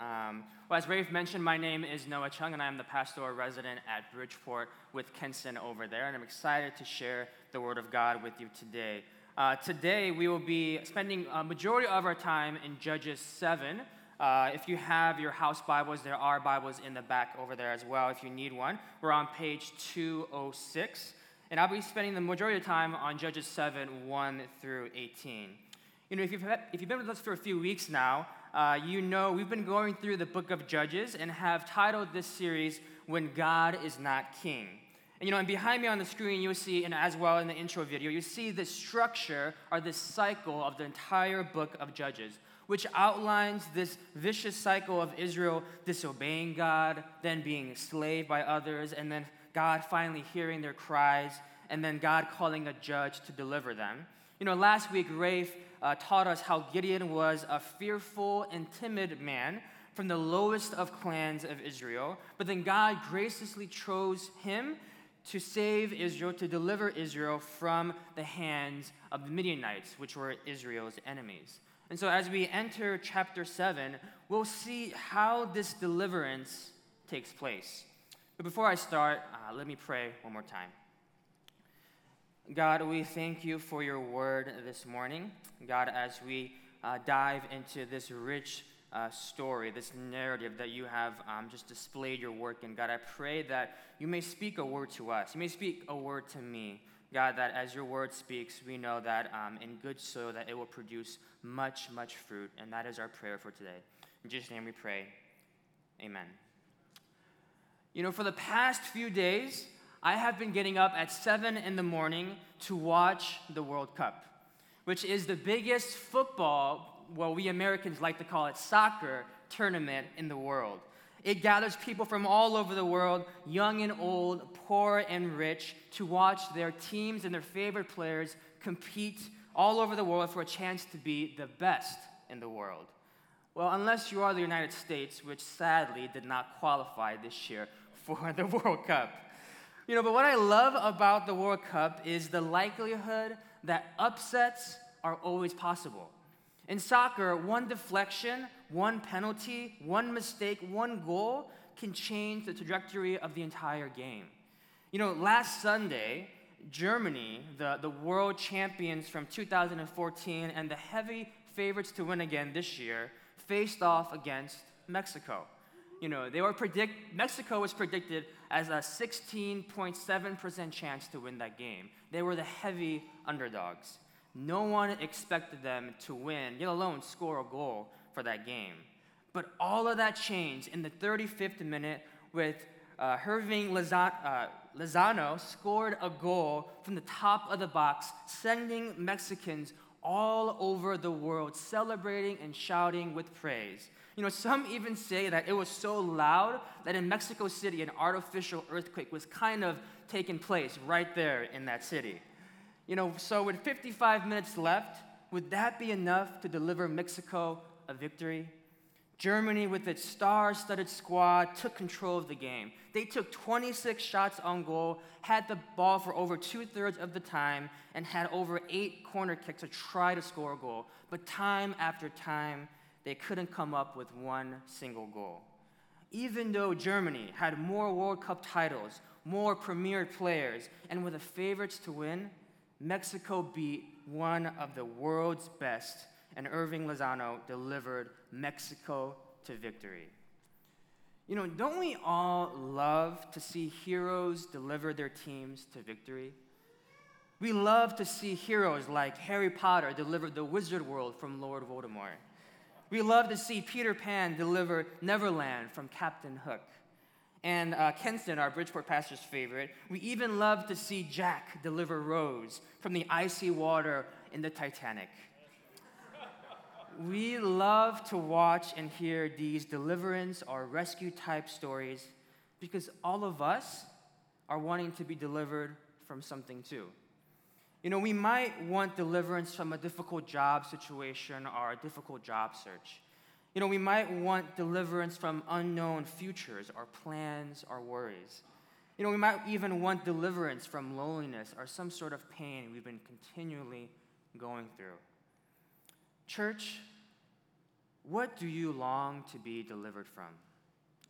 Um, well, as Rafe mentioned, my name is Noah Chung, and I am the pastoral resident at Bridgeport with Kenson over there, and I'm excited to share the Word of God with you today. Uh, today, we will be spending a majority of our time in Judges 7. Uh, if you have your house Bibles, there are Bibles in the back over there as well if you need one. We're on page 206, and I'll be spending the majority of time on Judges 7 1 through 18. You know, if you've, if you've been with us for a few weeks now, uh, you know we've been going through the book of Judges and have titled this series, When God is Not King. And you know, and behind me on the screen, you'll see, and as well in the intro video, you see the structure or this cycle of the entire book of Judges, which outlines this vicious cycle of Israel disobeying God, then being enslaved by others, and then God finally hearing their cries, and then God calling a judge to deliver them. You know, last week, Rafe uh, taught us how Gideon was a fearful and timid man from the lowest of clans of Israel, but then God graciously chose him to save Israel, to deliver Israel from the hands of the Midianites, which were Israel's enemies. And so, as we enter chapter 7, we'll see how this deliverance takes place. But before I start, uh, let me pray one more time. God, we thank you for your word this morning. God, as we uh, dive into this rich uh, story, this narrative that you have um, just displayed your work in, God, I pray that you may speak a word to us. You may speak a word to me. God, that as your word speaks, we know that um, in good soil that it will produce much, much fruit. And that is our prayer for today. In Jesus' name we pray. Amen. You know, for the past few days, I have been getting up at 7 in the morning to watch the World Cup, which is the biggest football, well, we Americans like to call it soccer, tournament in the world. It gathers people from all over the world, young and old, poor and rich, to watch their teams and their favorite players compete all over the world for a chance to be the best in the world. Well, unless you are the United States, which sadly did not qualify this year for the World Cup. You know, but what I love about the World Cup is the likelihood that upsets are always possible. In soccer, one deflection, one penalty, one mistake, one goal can change the trajectory of the entire game. You know, last Sunday, Germany, the, the world champions from 2014 and the heavy favorites to win again this year, faced off against Mexico. You know, they were predict Mexico was predicted as a 16.7% chance to win that game. They were the heavy underdogs. No one expected them to win, let alone score a goal for that game. But all of that changed in the 35th minute with uh, Hirving uh, Lozano scored a goal from the top of the box, sending Mexicans all over the world celebrating and shouting with praise. You know, some even say that it was so loud that in Mexico City, an artificial earthquake was kind of taking place right there in that city. You know, so with 55 minutes left, would that be enough to deliver Mexico a victory? Germany, with its star studded squad, took control of the game. They took 26 shots on goal, had the ball for over two thirds of the time, and had over eight corner kicks to try to score a goal. But time after time, they couldn't come up with one single goal. Even though Germany had more World Cup titles, more premier players, and were the favorites to win, Mexico beat one of the world's best and Hirving Lozano delivered Mexico to victory. You know, don't we all love to see heroes deliver their teams to victory? We love to see heroes like Harry Potter deliver the wizard world from Lord Voldemort. We love to see Peter Pan deliver Neverland from Captain Hook. And uh, Kenson, our Bridgeport pastor's favorite, we even love to see Jack deliver Rose from the icy water in the Titanic we love to watch and hear these deliverance or rescue type stories because all of us are wanting to be delivered from something too. You know, we might want deliverance from a difficult job situation or a difficult job search. You know, we might want deliverance from unknown futures or plans or worries. You know, we might even want deliverance from loneliness or some sort of pain we've been continually going through. Church, What do you long to be delivered from?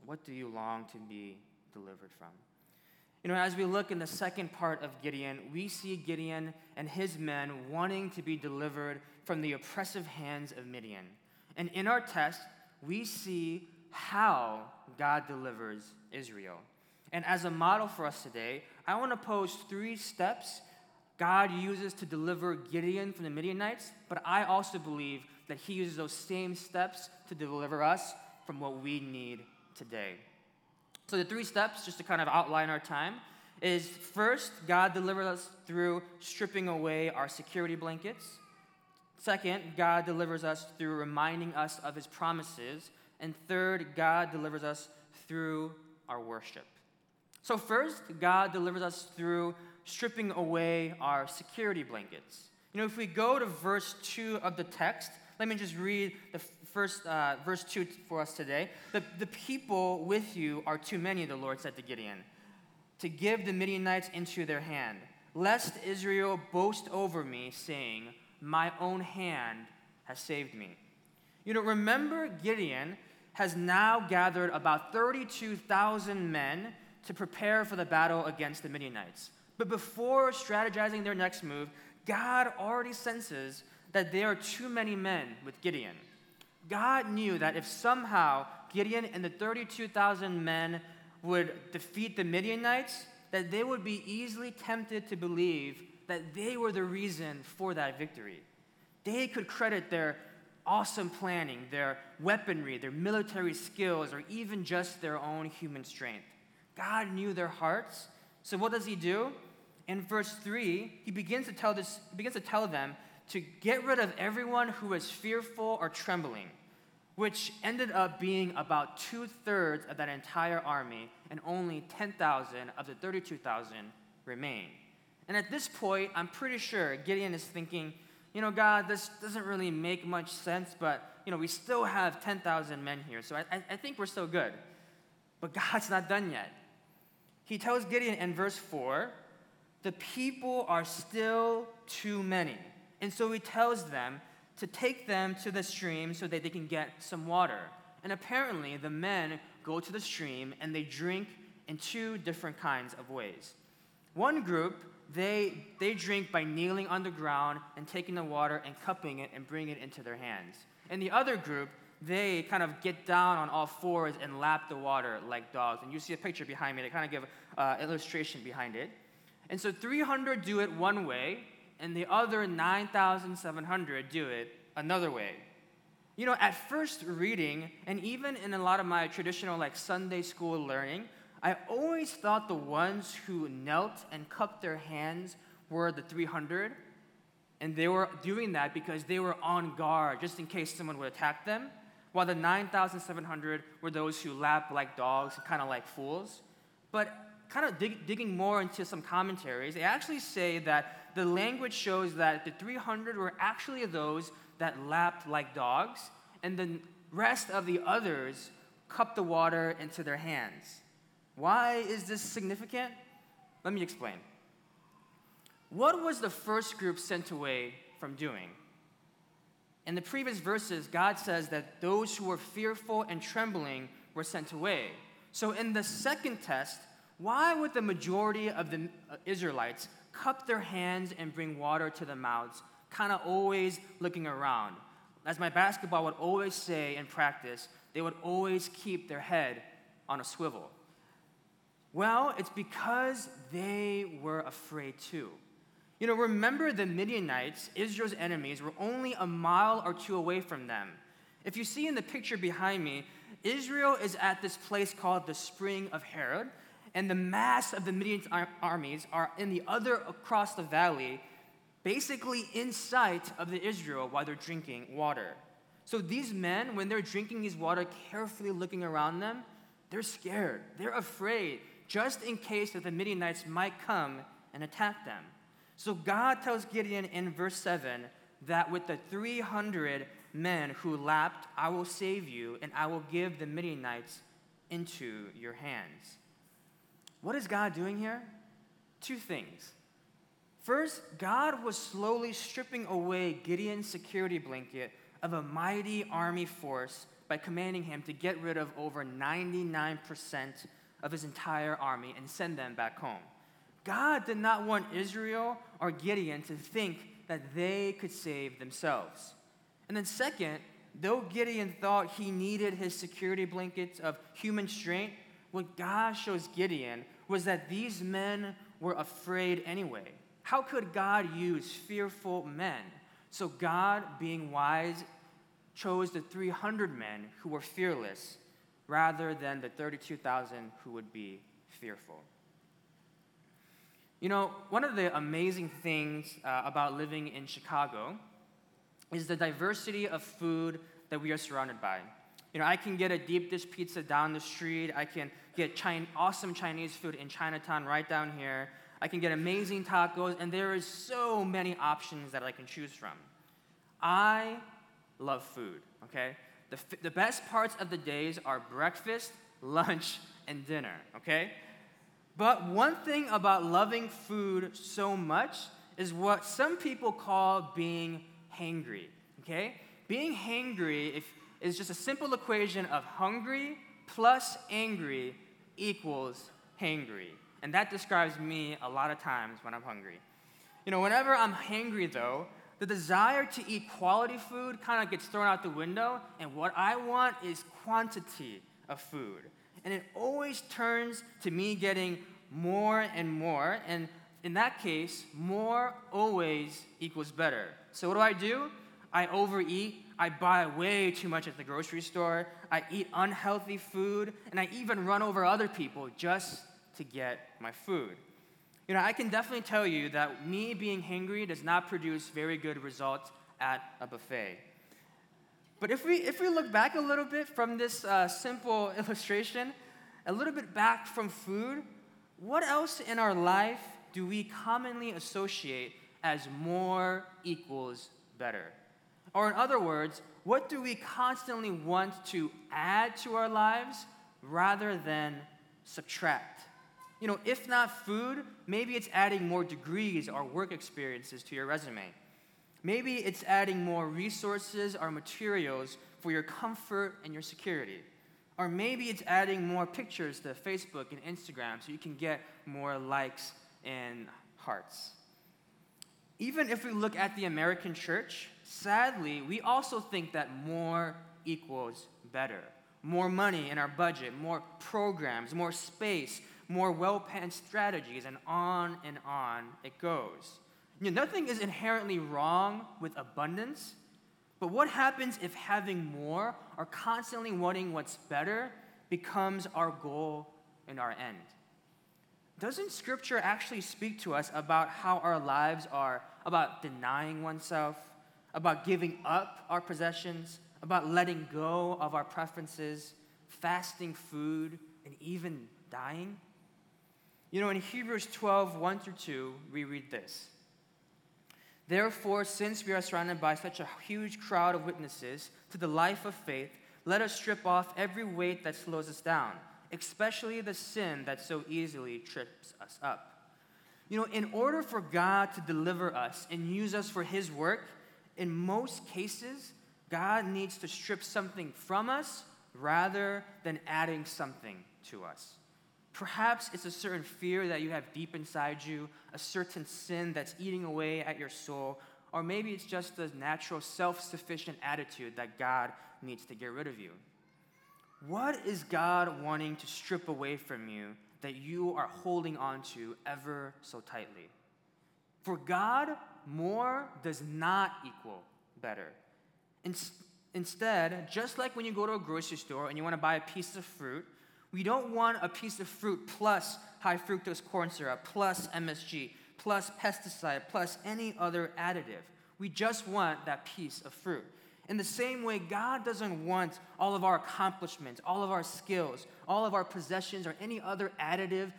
What do you long to be delivered from? You know, as we look in the second part of Gideon, we see Gideon and his men wanting to be delivered from the oppressive hands of Midian. And in our text, we see how God delivers Israel. And as a model for us today, I want to pose three steps God uses to deliver Gideon from the Midianites, but I also believe that he uses those same steps to deliver us from what we need today. So, the three steps, just to kind of outline our time, is first, God delivers us through stripping away our security blankets. Second, God delivers us through reminding us of his promises. And third, God delivers us through our worship. So, first, God delivers us through stripping away our security blankets. You know, if we go to verse 2 of the text, let me just read the first uh, verse 2 for us today. The, the people with you are too many, the Lord said to Gideon, to give the Midianites into their hand, lest Israel boast over me, saying, My own hand has saved me. You know, remember Gideon has now gathered about 32,000 men to prepare for the battle against the Midianites. But before strategizing their next move, God already senses that there are too many men with Gideon. God knew that if somehow Gideon and the 32,000 men would defeat the Midianites, that they would be easily tempted to believe that they were the reason for that victory. They could credit their awesome planning, their weaponry, their military skills, or even just their own human strength. God knew their hearts. So what does he do? In verse 3, he begins to tell this, begins to tell them to get rid of everyone who was fearful or trembling, which ended up being about two thirds of that entire army, and only 10,000 of the 32,000 remain. And at this point, I'm pretty sure Gideon is thinking, you know, God, this doesn't really make much sense, but, you know, we still have 10,000 men here, so I, I think we're still good. But God's not done yet. He tells Gideon in verse 4 the people are still too many. And so he tells them to take them to the stream so that they can get some water. And apparently, the men go to the stream and they drink in two different kinds of ways. One group, they, they drink by kneeling on the ground and taking the water and cupping it and bringing it into their hands. And the other group, they kind of get down on all fours and lap the water like dogs. And you see a picture behind me. They kind of give uh, illustration behind it. And so 300 do it one way, and the other 9,700 do it another way. You know, at first reading, and even in a lot of my traditional like Sunday school learning, I always thought the ones who knelt and cupped their hands were the 300. And they were doing that because they were on guard just in case someone would attack them, while the 9,700 were those who lapped like dogs, kind of like fools. But kind of dig, digging more into some commentaries, they actually say that the language shows that the 300 were actually those that lapped like dogs, and the rest of the others cupped the water into their hands. Why is this significant? Let me explain. What was the first group sent away from doing? In the previous verses, God says that those who were fearful and trembling were sent away. So, in the second test, why would the majority of the uh, Israelites cup their hands and bring water to their mouths, kind of always looking around? As my basketball would always say in practice, they would always keep their head on a swivel. Well, it's because they were afraid too. You know, remember the Midianites, Israel's enemies, were only a mile or two away from them. If you see in the picture behind me, Israel is at this place called the Spring of Harod, and the mass of the Midian armies are in the other across the valley, basically in sight of the Israel while they're drinking water. So these men, when they're drinking these water, carefully looking around them, they're scared. They're afraid, just in case that the Midianites might come and attack them. So God tells Gideon in verse 7 that with the 300 men who lapped, I will save you, and I will give the Midianites into your hands. What is God doing here? Two things. First, God was slowly stripping away Gideon's security blanket of a mighty army force by commanding him to get rid of over 99% of his entire army and send them back home. God did not want Israel or Gideon to think that they could save themselves. And then, second, though Gideon thought he needed his security blankets of human strength, what God shows Gideon was that these men were afraid anyway. How could God use fearful men? So, God, being wise, chose the 300 men who were fearless rather than the 32,000 who would be fearful. You know, one of the amazing things uh, about living in Chicago is the diversity of food that we are surrounded by. You know, I can get a deep dish pizza down the street. I can get China, awesome Chinese food in Chinatown right down here. I can get amazing tacos, and there is so many options that I can choose from. I love food, okay? The, the best parts of the days are breakfast, lunch, and dinner, okay? But one thing about loving food so much is what some people call being hangry, okay? Being hangry if, is just a simple equation of hungry plus angry equals hangry. And that describes me a lot of times when I'm hungry. You know, whenever I'm hangry, though, the desire to eat quality food kind of gets thrown out the window, and what I want is quantity of food. And it always turns to me getting more and more, and in that case, more always equals better. So, what do I do? I overeat, I buy way too much at the grocery store, I eat unhealthy food, and I even run over other people just to get my food. You know, I can definitely tell you that me being hungry does not produce very good results at a buffet. But if we, if we look back a little bit from this uh, simple illustration, a little bit back from food, what else in our life do we commonly associate as more equals better? Or, in other words, what do we constantly want to add to our lives rather than subtract? You know, if not food, maybe it's adding more degrees or work experiences to your resume. Maybe it's adding more resources or materials for your comfort and your security. Or maybe it's adding more pictures to Facebook and Instagram so you can get more likes and hearts. Even if we look at the American church, sadly, we also think that more equals better. More money in our budget, more programs, more space, more well planned strategies, and on and on it goes. You know, nothing is inherently wrong with abundance, but what happens if having more or constantly wanting what's better becomes our goal and our end? Doesn't Scripture actually speak to us about how our lives are about denying oneself, about giving up our possessions, about letting go of our preferences, fasting food, and even dying? You know, in Hebrews 12, 1 through 2, we read this. Therefore, since we are surrounded by such a huge crowd of witnesses to the life of faith, let us strip off every weight that slows us down, especially the sin that so easily trips us up. You know, in order for God to deliver us and use us for His work, in most cases, God needs to strip something from us rather than adding something to us. Perhaps it's a certain fear that you have deep inside you, a certain sin that's eating away at your soul, or maybe it's just the natural self sufficient attitude that God needs to get rid of you. What is God wanting to strip away from you that you are holding on to ever so tightly? For God, more does not equal better. In- instead, just like when you go to a grocery store and you want to buy a piece of fruit, we don't want a piece of fruit plus high fructose corn syrup, plus MSG, plus pesticide, plus any other additive. We just want that piece of fruit. In the same way, God doesn't want all of our accomplishments, all of our skills, all of our possessions, or any other additive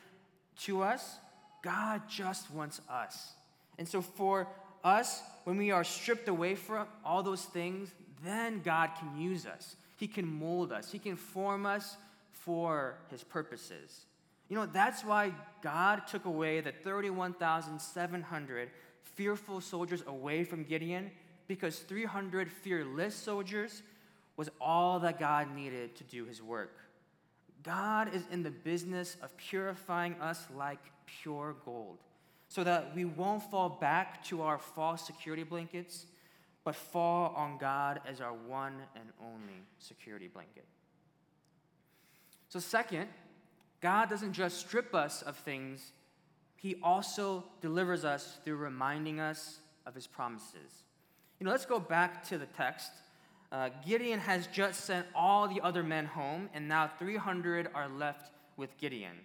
to us. God just wants us. And so, for us, when we are stripped away from all those things, then God can use us. He can mold us, He can form us for his purposes. You know, that's why God took away the 31,700 fearful soldiers away from Gideon because 300 fearless soldiers was all that God needed to do his work. God is in the business of purifying us like pure gold so that we won't fall back to our false security blankets, but fall on God as our one and only security blanket. So, second, God doesn't just strip us of things, He also delivers us through reminding us of His promises. You know, let's go back to the text. Uh, Gideon has just sent all the other men home, and now 300 are left with Gideon.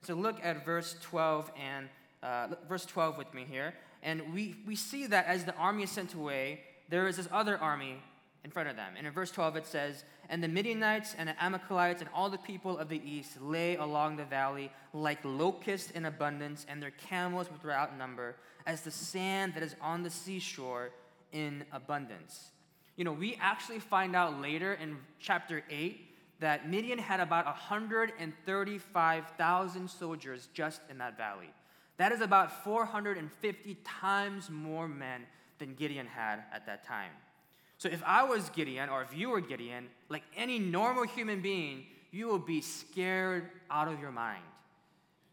So look at verse 12 and uh, verse 12 with me here. And we, we see that as the army is sent away, there is this other army in front of them. And in verse 12 it says, And the Midianites and the Amalekites and all the people of the east lay along the valley like locusts in abundance, and their camels without number, as the sand that is on the seashore in abundance. You know, we actually find out later in chapter 8 that Midian had about 135,000 soldiers just in that valley. That is about 450 times more men than Gideon had at that time. So if I was Gideon, or if you were Gideon, like any normal human being, you will be scared out of your mind.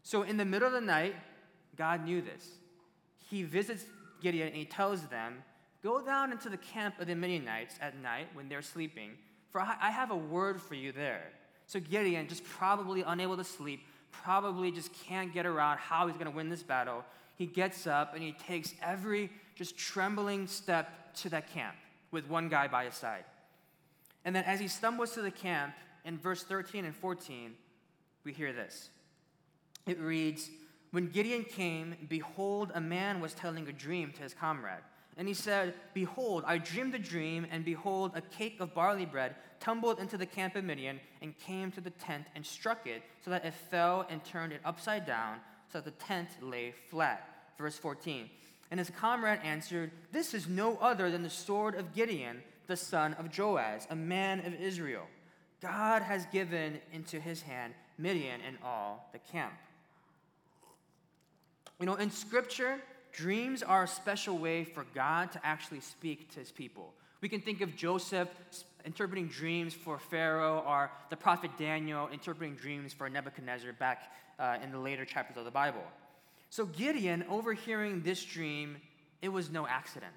So in the middle of the night, God knew this. He visits Gideon and he tells them, Go down into the camp of the Midianites at night when they're sleeping, for I have a word for you there. So Gideon, just probably unable to sleep, probably just can't get around how he's going to win this battle. He gets up and he takes every just trembling step to that camp with one guy by his side. And then as he stumbles to the camp, in verse 13 and 14, we hear this. It reads, When Gideon came, behold, a man was telling a dream to his comrade. And he said, Behold, I dreamed a dream, and behold, a cake of barley bread tumbled into the camp of Midian and came to the tent and struck it, so that it fell and turned it upside down, so that the tent lay flat. Verse 14. And his comrade answered, This is no other than the sword of Gideon, the son of Joaz, a man of Israel. God has given into his hand Midian and all the camp. You know, in scripture, dreams are a special way for God to actually speak to his people. We can think of Joseph interpreting dreams for Pharaoh, or the prophet Daniel interpreting dreams for Nebuchadnezzar back uh, in the later chapters of the Bible. So Gideon, overhearing this dream, it was no accident.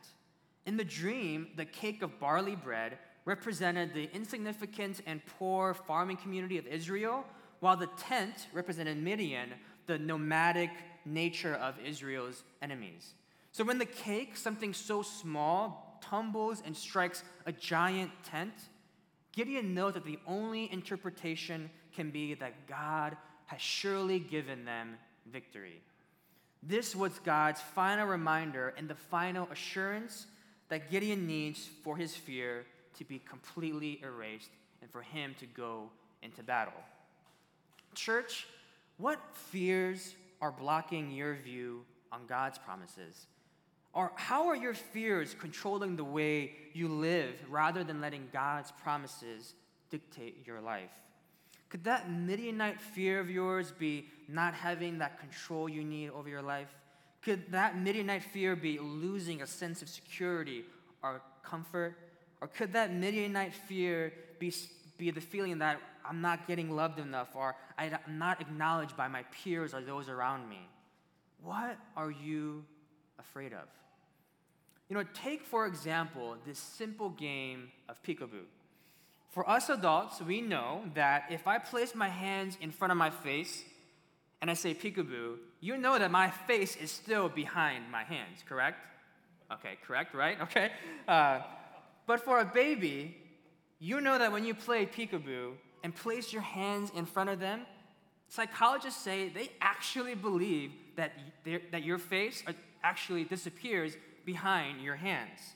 In the dream, the cake of barley bread represented the insignificant and poor farming community of Israel, while the tent represented Midian, the nomadic nature of Israel's enemies. So when the cake, something so small, tumbles and strikes a giant tent, Gideon knows that the only interpretation can be that God has surely given them victory. This was God's final reminder and the final assurance that Gideon needs for his fear to be completely erased and for him to go into battle. Church, what fears are blocking your view on God's promises? Or how are your fears controlling the way you live rather than letting God's promises dictate your life? Could that Midianite fear of yours be not having that control you need over your life? Could that Midianite fear be losing a sense of security or comfort? Or could that Midianite fear be, be the feeling that I'm not getting loved enough or I'm not acknowledged by my peers or those around me? What are you afraid of? You know, take for example this simple game of peekaboo. For us adults, we know that if I place my hands in front of my face and I say peekaboo, you know that my face is still behind my hands, correct? Okay, correct, right? Okay. Uh, but for a baby, you know that when you play peekaboo and place your hands in front of them, psychologists say they actually believe that, that your face actually disappears behind your hands.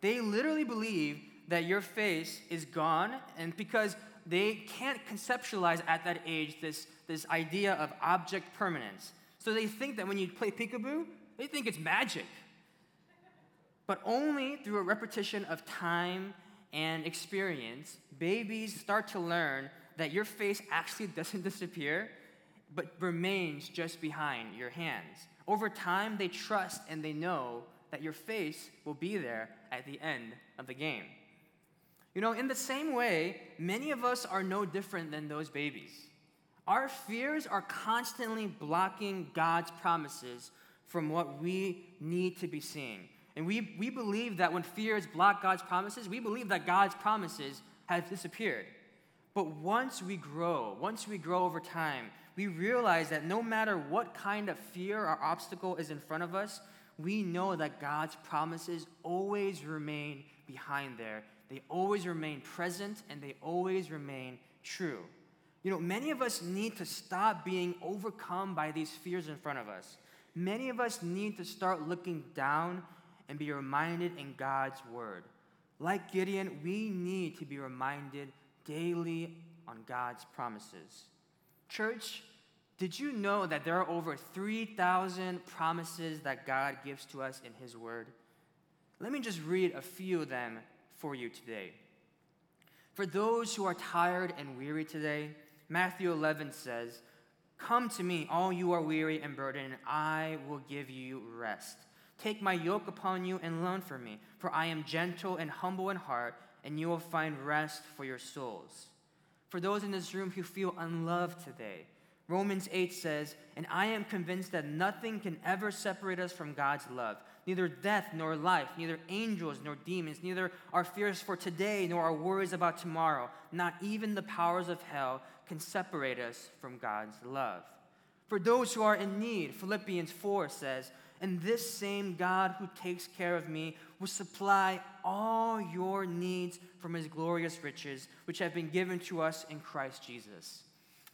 They literally believe that your face is gone, and because they can't conceptualize at that age this, this idea of object permanence. So they think that when you play peekaboo, they think it's magic. But only through a repetition of time and experience, babies start to learn that your face actually doesn't disappear, but remains just behind your hands. Over time, they trust and they know that your face will be there at the end of the game. You know, in the same way, many of us are no different than those babies. Our fears are constantly blocking God's promises from what we need to be seeing. And we, we believe that when fears block God's promises, we believe that God's promises have disappeared. But once we grow, once we grow over time, we realize that no matter what kind of fear or obstacle is in front of us, we know that God's promises always remain behind there. They always remain present and they always remain true. You know, many of us need to stop being overcome by these fears in front of us. Many of us need to start looking down and be reminded in God's word. Like Gideon, we need to be reminded daily on God's promises. Church, did you know that there are over 3,000 promises that God gives to us in His Word? Let me just read a few of them for you today. For those who are tired and weary today, Matthew 11 says, Come to me, all you are weary and burdened, and I will give you rest. Take my yoke upon you and learn from me, for I am gentle and humble in heart, and you will find rest for your souls. For those in this room who feel unloved today, Romans 8 says, And I am convinced that nothing can ever separate us from God's love. Neither death nor life, neither angels nor demons, neither our fears for today nor our worries about tomorrow, not even the powers of hell can separate us from God's love. For those who are in need, Philippians 4 says, And this same God who takes care of me will supply all your needs from his glorious riches, which have been given to us in Christ Jesus.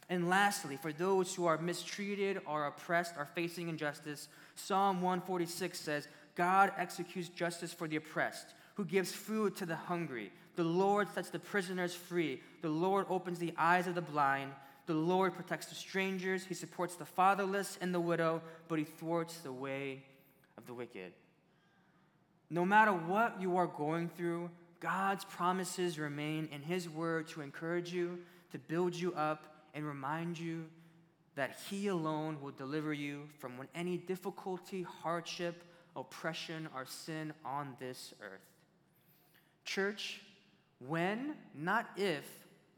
And lastly, for those who are mistreated or oppressed or facing injustice, Psalm 146 says, God executes justice for the oppressed, who gives food to the hungry. The Lord sets the prisoners free. The Lord opens the eyes of the blind. The Lord protects the strangers. He supports the fatherless and the widow, but he thwarts the way of the wicked. No matter what you are going through, God's promises remain in His word to encourage you, to build you up, and remind you that He alone will deliver you from any difficulty, hardship, oppression, or sin on this earth. Church, when, not if,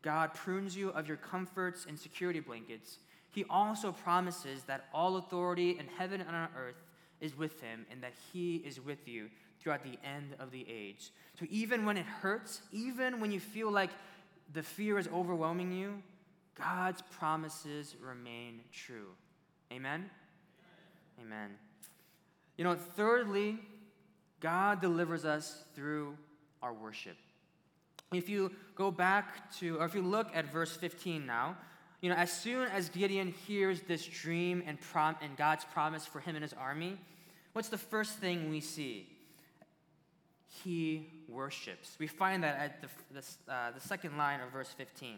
God prunes you of your comforts and security blankets, He also promises that all authority in heaven and on earth is with Him and that He is with you throughout the end of the age. So even when it hurts, even when you feel like the fear is overwhelming you, God's promises remain true. Amen? Amen. You know, thirdly, God delivers us through our worship. If you go back to, or if you look at verse 15 now, you know, as soon as Gideon hears this dream and, prom- and God's promise for him and his army, what's the first thing we see? He worships. We find that at the, the, uh, the second line of verse 15.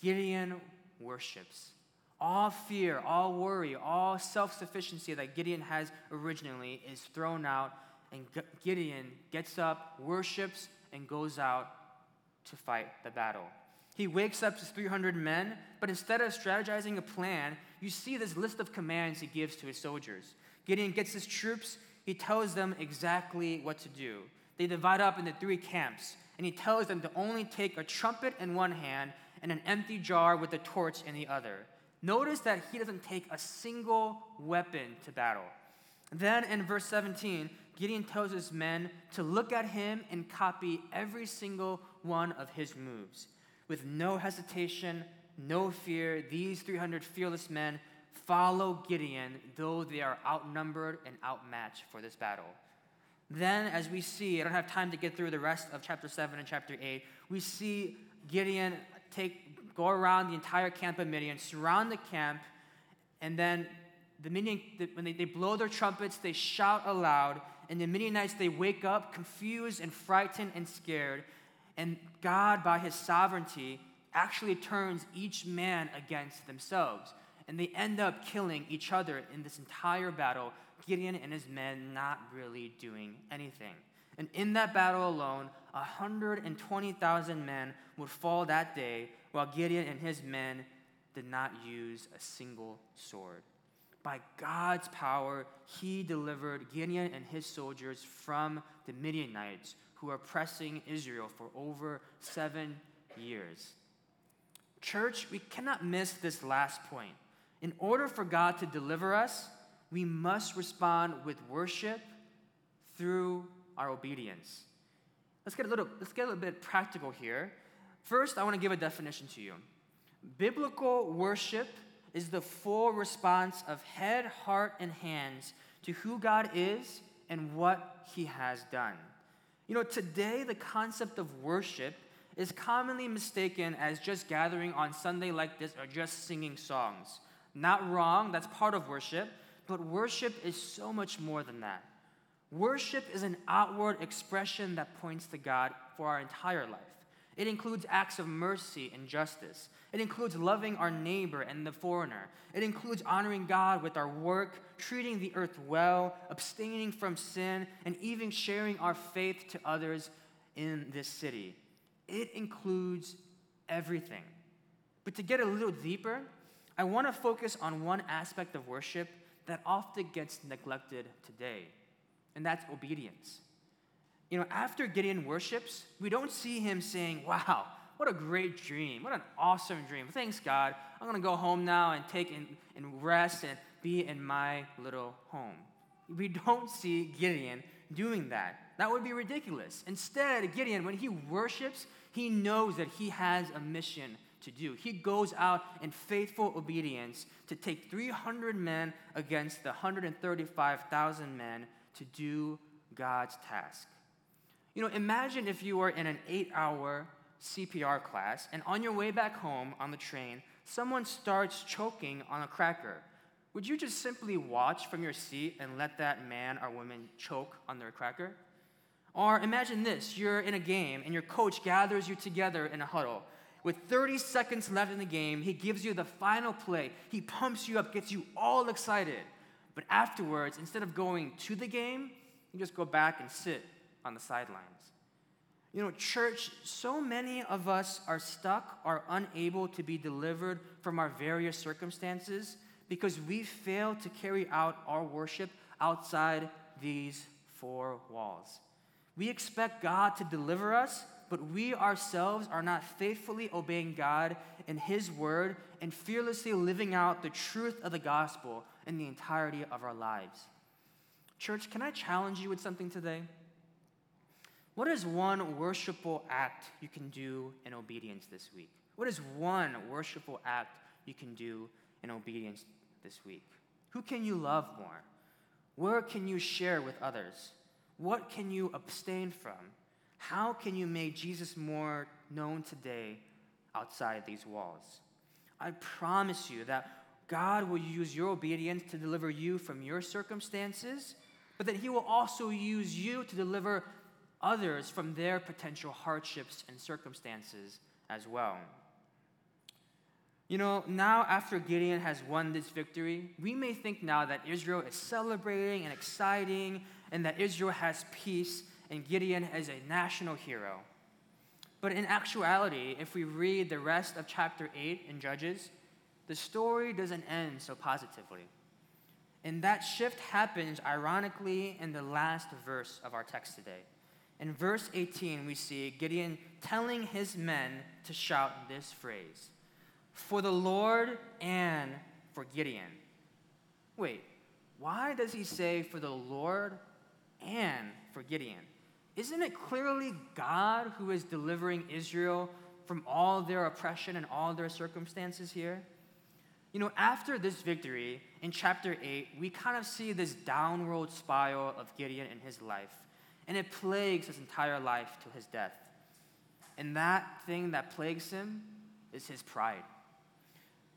Gideon worships. All fear, all worry, all self sufficiency that Gideon has originally is thrown out, and Gideon gets up, worships, and goes out to fight the battle. He wakes up to 300 men, but instead of strategizing a plan, you see this list of commands he gives to his soldiers. Gideon gets his troops, he tells them exactly what to do. They divide up into three camps, and he tells them to only take a trumpet in one hand and an empty jar with a torch in the other. Notice that he doesn't take a single weapon to battle. Then in verse 17, Gideon tells his men to look at him and copy every single one of his moves. With no hesitation, no fear, these 300 fearless men follow Gideon, though they are outnumbered and outmatched for this battle. Then, as we see, I don't have time to get through the rest of chapter 7 and chapter 8, we see Gideon take, go around the entire camp of Midian, surround the camp, and then the Midian, when they, they blow their trumpets, they shout aloud, and the Midianites, they wake up confused and frightened and scared. And God, by his sovereignty, actually turns each man against themselves. And they end up killing each other in this entire battle, Gideon and his men not really doing anything. And in that battle alone, 120,000 men would fall that day, while Gideon and his men did not use a single sword. by God's power, he delivered Gideon and his soldiers from the Midianites who are pressing Israel for over seven years. Church, we cannot miss this last point. In order for God to deliver us, we must respond with worship through our obedience. Let's get a little, let's get a little bit practical here. First, I want to give a definition to you. Biblical worship is the full response of head, heart, and hands to who God is and what He has done. You know, today the concept of worship is commonly mistaken as just gathering on Sunday like this or just singing songs. Not wrong, that's part of worship, but worship is so much more than that. Worship is an outward expression that points to God for our entire life. It includes acts of mercy and justice. It includes loving our neighbor and the foreigner. It includes honoring God with our work, treating the earth well, abstaining from sin, and even sharing our faith to others in this city. It includes everything. But to get a little deeper, I want to focus on one aspect of worship that often gets neglected today, and that's obedience. You know, after Gideon worships, we don't see him saying, Wow, what a great dream. What an awesome dream. Thanks, God. I'm going to go home now and take and, and rest and be in my little home. We don't see Gideon doing that. That would be ridiculous. Instead, Gideon, when he worships, he knows that he has a mission to do. He goes out in faithful obedience to take 300 men against the 135,000 men to do God's task. You know, imagine if you were in an eight hour CPR class and on your way back home on the train, someone starts choking on a cracker. Would you just simply watch from your seat and let that man or woman choke on their cracker? Or imagine this you're in a game and your coach gathers you together in a huddle. With 30 seconds left in the game, he gives you the final play. He pumps you up, gets you all excited. But afterwards, instead of going to the game, you just go back and sit on the sidelines. You know, church, so many of us are stuck, are unable to be delivered from our various circumstances because we fail to carry out our worship outside these four walls. We expect God to deliver us, but we ourselves are not faithfully obeying God and His word and fearlessly living out the truth of the gospel in the entirety of our lives. Church, can I challenge you with something today? What is one worshipful act you can do in obedience this week? What is one worshipful act you can do in obedience this week? Who can you love more? Where can you share with others? What can you abstain from? How can you make Jesus more known today outside these walls? I promise you that God will use your obedience to deliver you from your circumstances, but that He will also use you to deliver others from their potential hardships and circumstances as well. You know, now after Gideon has won this victory, we may think now that Israel is celebrating and exciting and that Israel has peace and Gideon is a national hero. But in actuality, if we read the rest of chapter 8 in Judges, the story doesn't end so positively. And that shift happens ironically in the last verse of our text today. In verse 18, we see Gideon telling his men to shout this phrase For the Lord and for Gideon. Wait, why does he say for the Lord and for Gideon? Isn't it clearly God who is delivering Israel from all their oppression and all their circumstances here? You know, after this victory in chapter 8, we kind of see this downward spiral of Gideon in his life and it plagues his entire life to his death. And that thing that plagues him is his pride.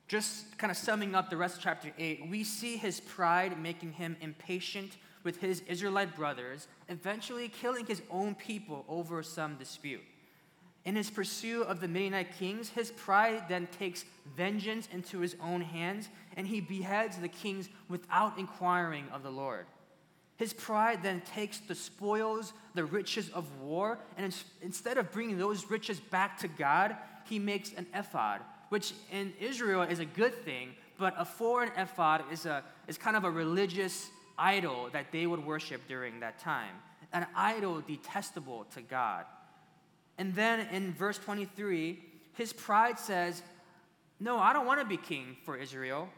Just kind of summing up the rest of chapter 8, we see his pride making him impatient with his Israelite brothers, eventually killing his own people over some dispute. In his pursuit of the Midianite kings, his pride then takes vengeance into his own hands, and he beheads the kings without inquiring of the Lord. His pride then takes the spoils, the riches of war, and instead of bringing those riches back to God, he makes an ephod, which in Israel is a good thing, but a foreign ephod is, a, is kind of a religious idol that they would worship during that time, an idol detestable to God. And then in verse 23, his pride says, No, I don't want to be king for Israel.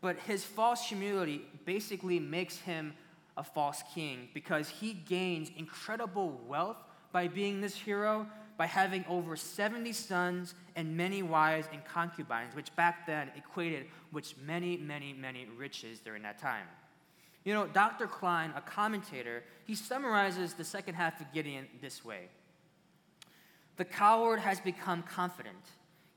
But his false humility basically makes him a false king because he gains incredible wealth by being this hero, by having over 70 sons and many wives and concubines, which back then equated with many, many, many riches during that time. You know, Dr. Klein, a commentator, he summarizes the second half of Gideon this way The coward has become confident.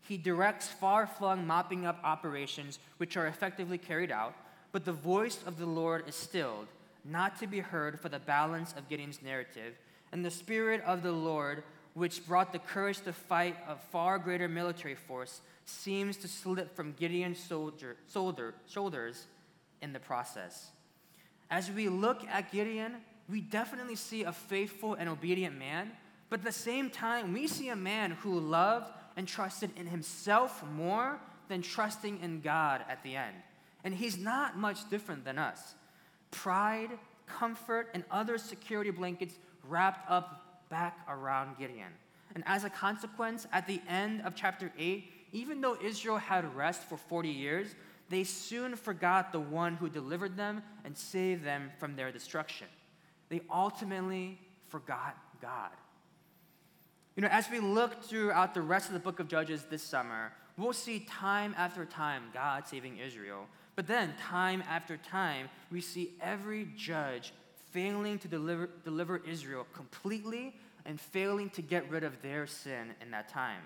He directs far flung mopping up operations which are effectively carried out, but the voice of the Lord is stilled, not to be heard for the balance of Gideon's narrative, and the Spirit of the Lord, which brought the courage to fight a far greater military force, seems to slip from Gideon's soldier, shoulder, shoulders in the process. As we look at Gideon, we definitely see a faithful and obedient man, but at the same time, we see a man who loved and trusted in himself more than trusting in God at the end. And he's not much different than us. Pride, comfort, and other security blankets wrapped up back around Gideon. And as a consequence, at the end of chapter 8, even though Israel had rest for 40 years, they soon forgot the one who delivered them and saved them from their destruction. They ultimately forgot God. You know, as we look throughout the rest of the book of Judges this summer, we'll see time after time God saving Israel. But then, time after time, we see every judge failing to deliver, deliver Israel completely and failing to get rid of their sin in that time.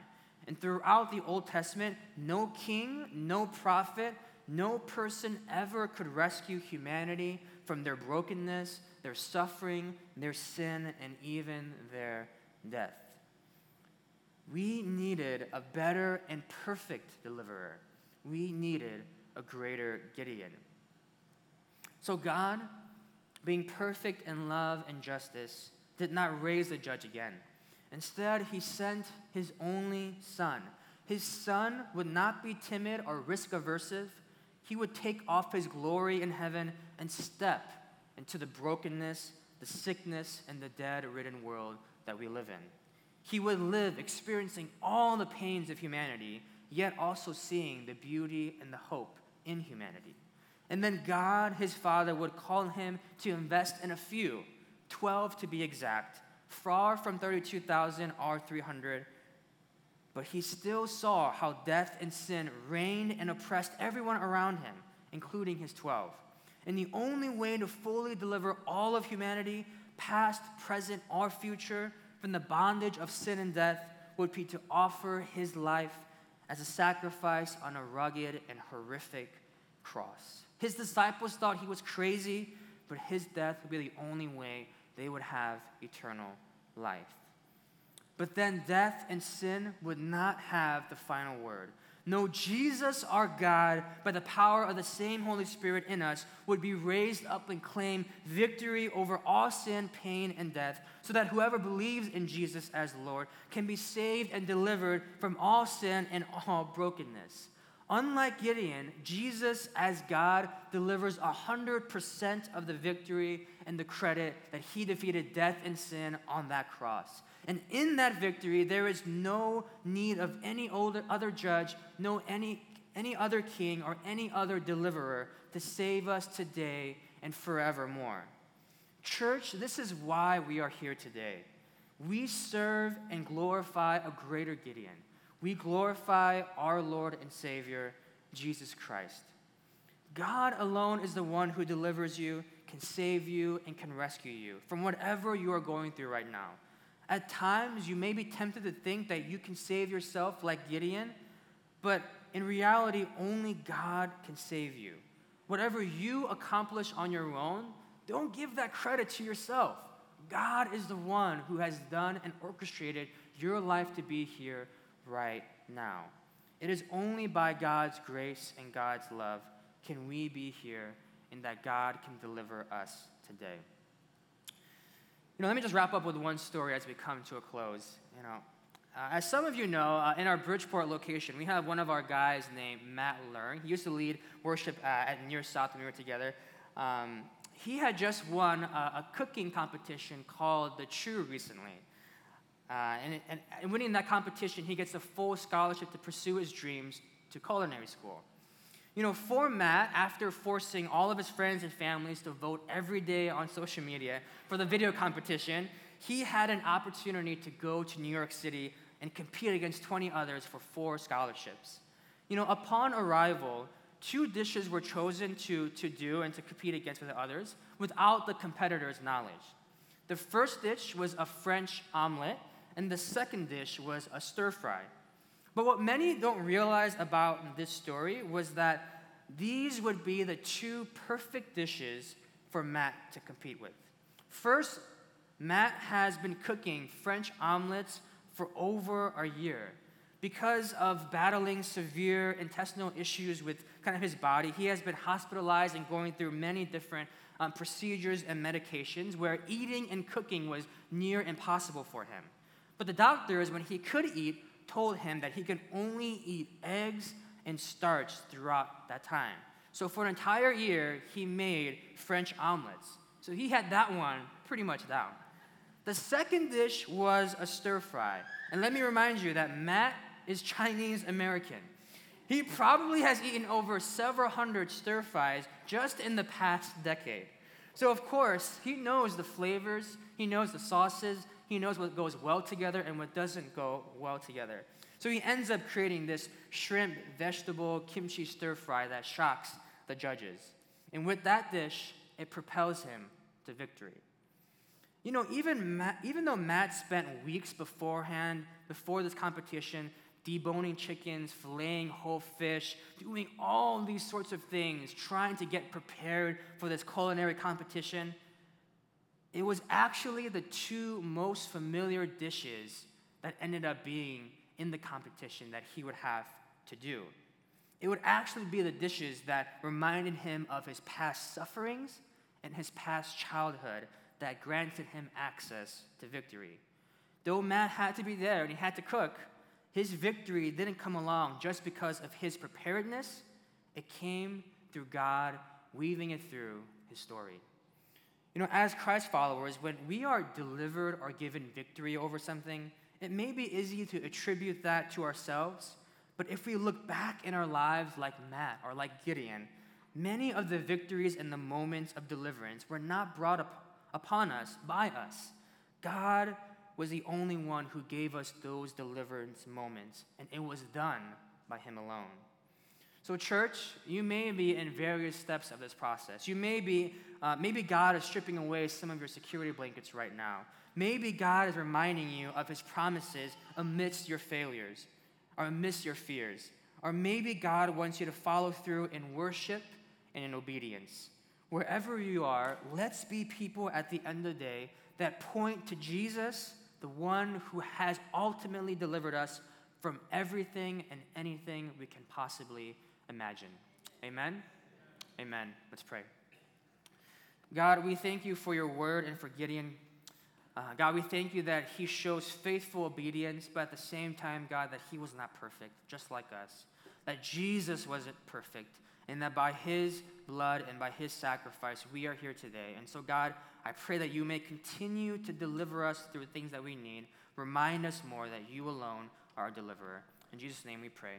And throughout the Old Testament, no king, no prophet, no person ever could rescue humanity from their brokenness, their suffering, their sin, and even their death. We needed a better and perfect deliverer. We needed a greater Gideon. So God being perfect in love and justice, did not raise the judge again. Instead, he sent his only son. His son would not be timid or risk aversive. He would take off his glory in heaven and step into the brokenness, the sickness, and the dead ridden world that we live in. He would live experiencing all the pains of humanity, yet also seeing the beauty and the hope in humanity. And then God, his father, would call him to invest in a few, 12 to be exact, far from 32,000 or 300. But he still saw how death and sin reigned and oppressed everyone around him, including his 12. And the only way to fully deliver all of humanity, past, present, or future, from the bondage of sin and death would be to offer his life as a sacrifice on a rugged and horrific cross. His disciples thought he was crazy, but his death would be the only way they would have eternal life. But then death and sin would not have the final word. No, Jesus, our God, by the power of the same Holy Spirit in us, would be raised up and claim victory over all sin, pain, and death, so that whoever believes in Jesus as Lord can be saved and delivered from all sin and all brokenness. Unlike Gideon, Jesus as God delivers 100% of the victory and the credit that he defeated death and sin on that cross. And in that victory, there is no need of any other judge, no any, any other king, or any other deliverer to save us today and forevermore. Church, this is why we are here today. We serve and glorify a greater Gideon we glorify our Lord and Savior, Jesus Christ. God alone is the one who delivers you, can save you, and can rescue you from whatever you are going through right now. At times, you may be tempted to think that you can save yourself like Gideon, but in reality, only God can save you. Whatever you accomplish on your own, don't give that credit to yourself. God is the one who has done and orchestrated your life to be here right now. It is only by God's grace and God's love can we be here and that God can deliver us today. You know, let me just wrap up with one story as we come to a close. You know, Uh, as some of you know, uh, in our Bridgeport location, we have one of our guys named Matt Learn. He used to lead worship uh, at Near South when we were together. Um, he had just won a, a, cooking competition called The True recently. Uh, and, and, and winning that competition, he gets a full scholarship to pursue his dreams to culinary school. You know, for Matt, after forcing all of his friends and families to vote every day on social media for the video competition, he had an opportunity to go to New York City and compete against 20 others for four scholarships. You know, upon arrival, two dishes were chosen to, to do and to compete against with the others without the competitor's knowledge. The first dish was a French omelet, and the second dish was a stir fry. But what many don't realize about this story was that these would be the two perfect dishes for Matt to compete with. First, Matt has been cooking French omelets for over a year. Because of battling severe intestinal issues with kind of his body, he has been hospitalized and going through many different um, procedures and medications where eating and cooking was near impossible for him. But the doctors, when he could eat, told him that he could only eat eggs and starch throughout that time. So for an entire year, he made French omelets. So he had that one pretty much down. The second dish was a stir fry. And let me remind you that Matt is Chinese American. He probably has eaten over several hundred stir fries just in the past decade. So, of course, he knows the flavors, he knows the sauces, he knows what goes well together and what doesn't go well together. So he ends up creating this shrimp, vegetable, kimchi stir fry that shocks the judges. And with that dish, it propels him to victory. You know, even, Matt, even though Matt spent weeks beforehand, before this competition, deboning chickens, filleting whole fish, doing all these sorts of things, trying to get prepared for this culinary competition, it was actually the two most familiar dishes that ended up being in the competition that he would have to do. It would actually be the dishes that reminded him of his past sufferings and his past childhood that granted him access to victory. Though Matt had to be there and he had to cook, his victory didn't come along just because of his preparedness. It came through God weaving it through his story. You know, as Christ followers, when we are delivered or given victory over something, it may be easy to attribute that to ourselves. But if we look back in our lives like Matt or like Gideon, many of the victories and the moments of deliverance were not brought up upon us by us. God was the only one who gave us those deliverance moments, and it was done by Him alone. So, church, you may be in various steps of this process. You may be, uh, maybe God is stripping away some of your security blankets right now. Maybe God is reminding you of His promises amidst your failures or amidst your fears. Or maybe God wants you to follow through in worship and in obedience. Wherever you are, let's be people at the end of the day that point to Jesus, the one who has ultimately delivered us from everything and anything we can possibly imagine. Amen? Amen. Let's pray. God, we thank you for your word and for Gideon. Uh, God, we thank you that he shows faithful obedience, but at the same time, God, that he was not perfect, just like us. That Jesus wasn't perfect, and that by his blood and by his sacrifice, we are here today. And so, God, I pray that you may continue to deliver us through things that we need. Remind us more that you alone are our deliverer. In Jesus' name we pray.